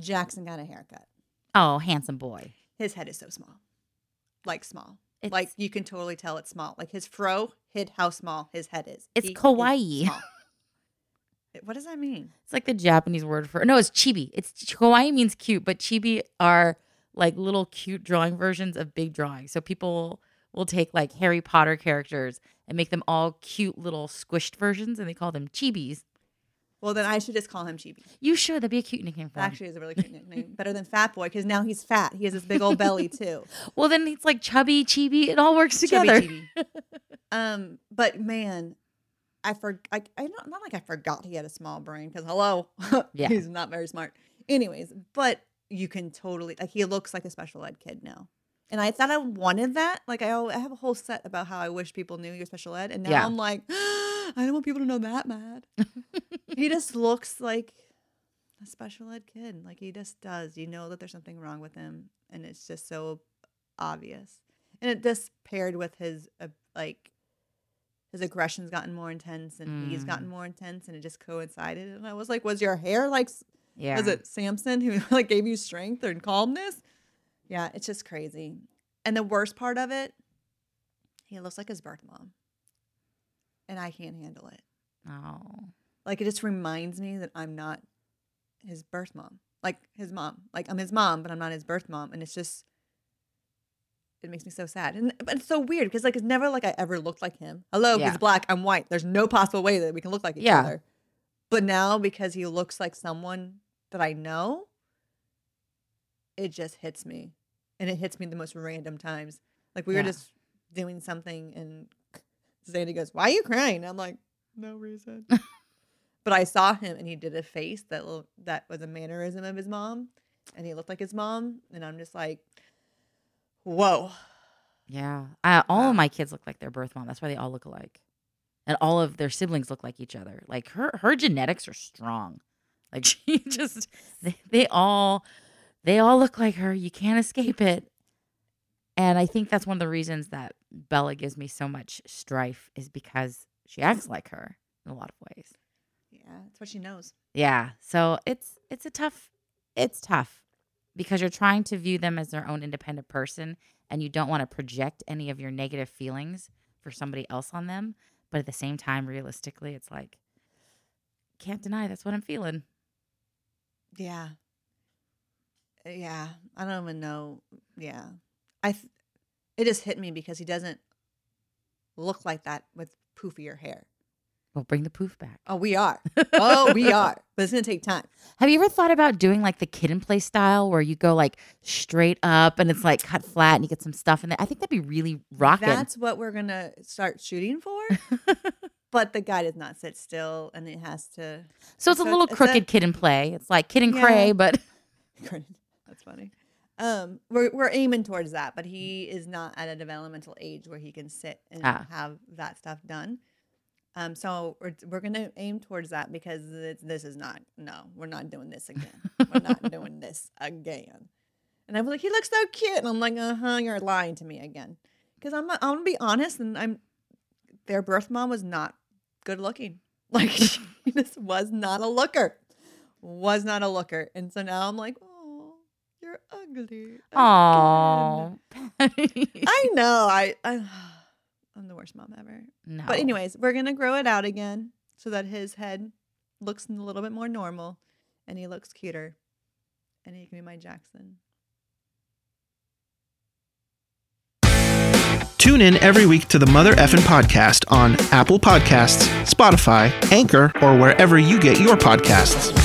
Jackson got a haircut. Oh, handsome boy. His head is so small, like small. It's, like you can totally tell it's small. Like his fro hid how small his head is. It's He kawaii. what does that mean? it's like the Japanese word for no, it's chibi. It's kawaii means cute, but chibi are like little cute drawing versions of big drawings. So people will take like Harry Potter characters and make them all cute little squished versions, and they call them chibis. Well, then I should just call him Chibi. You should. That'd be a cute nickname for him. Actually, is a really cute nickname. Better than Fat Boy because now he's fat. He has this big old belly too. Well, then it's like chubby, chibi. It all works Chubby together. Chibi. Um, but man, I for I, I not, not like I forgot he had a small brain because hello, Yeah. he's not very smart. Anyways, but you can totally like he looks like a special ed kid now. And I thought I wanted that. Like I, I have a whole set about how I wish people knew you're special ed, and now Yeah. I'm like, I don't want people to know that mad. He just looks like a special ed kid. Like he just does. You know that there's something wrong with him, and it's just so obvious. And it just paired with his uh, like his aggression's gotten more intense, and he's Mm. gotten more intense, and it just coincided. And I was like, was your hair like? Yeah. Was it Samson who like gave you strength and calmness? Yeah, it's just crazy. And the worst part of it, he looks like his birth mom, and I can't handle it. Oh. Like it just reminds me that I'm not his birth mom. Like his mom. Like I'm his mom, but I'm not his birth mom. And it's just it makes me so sad. And but it's so weird because like it's never like I ever looked like him. Hello, Yeah. he's black, I'm white. There's no possible way that we can look like each Yeah. other. But now because he looks like someone that I know, it just hits me. And it hits me the most random times. Like we Yeah. were just doing something and Zandy goes, Why are you crying? I'm like, No reason. but I saw him and he did a face that lo- that was a mannerism of his mom. And he looked like his mom. And I'm just like, Whoa. Yeah. Uh, all Wow. of my kids look like their birth mom. That's why they all look alike. And all of their siblings look like each other. Like her her genetics are strong. Like she just they, they all they all look like her. You can't escape it. And I think that's one of the reasons that Bella gives me so much strife is because she acts like her in a lot of ways. Yeah, that's what she knows. Yeah. So it's it's a tough it's tough because you're trying to view them as their own independent person and you don't want to project any of your negative feelings for somebody else on them, but at the same time realistically it's like can't deny that's what I'm feeling. Yeah. Uh, Yeah. I don't even know. Yeah. I th- it just hit me because he doesn't look like that with poofier hair. Well, bring the poof back. Oh, we are. Oh, we are. But it's gonna take time. Have you ever thought about doing like the Kid 'n Play style where you go like straight up and it's like cut flat and you get some stuff in there? I think that'd be really rocking. That's what we're gonna start shooting for. but the guy does not sit still, and it has to. so it's a little crooked Kid 'n Play. It's like kid and Yeah. cray, but That's funny. Um, we're we're aiming towards that, but he is not at a developmental age where he can sit and Ah. have that stuff done. Um, so we're we're gonna aim towards that because it's, this is not no, we're not doing this again. we're not doing this again. And I was like, he looks so cute, and I'm like, uh huh, you're lying to me again. Because I'm I'm gonna be honest, and I'm their birth mom was not good looking. Like she just was not a looker, was not a looker, and so now I'm like, oh, you're ugly. oh. I know. I, I I'm the worst mom ever. no. But anyways, we're gonna grow it out again so that his head looks a little bit more normal, and he looks cuter, and he can be my Jackson. Tune in every week to the Mother Effin podcast on Apple Podcasts, Spotify, Anchor, or wherever you get your podcasts.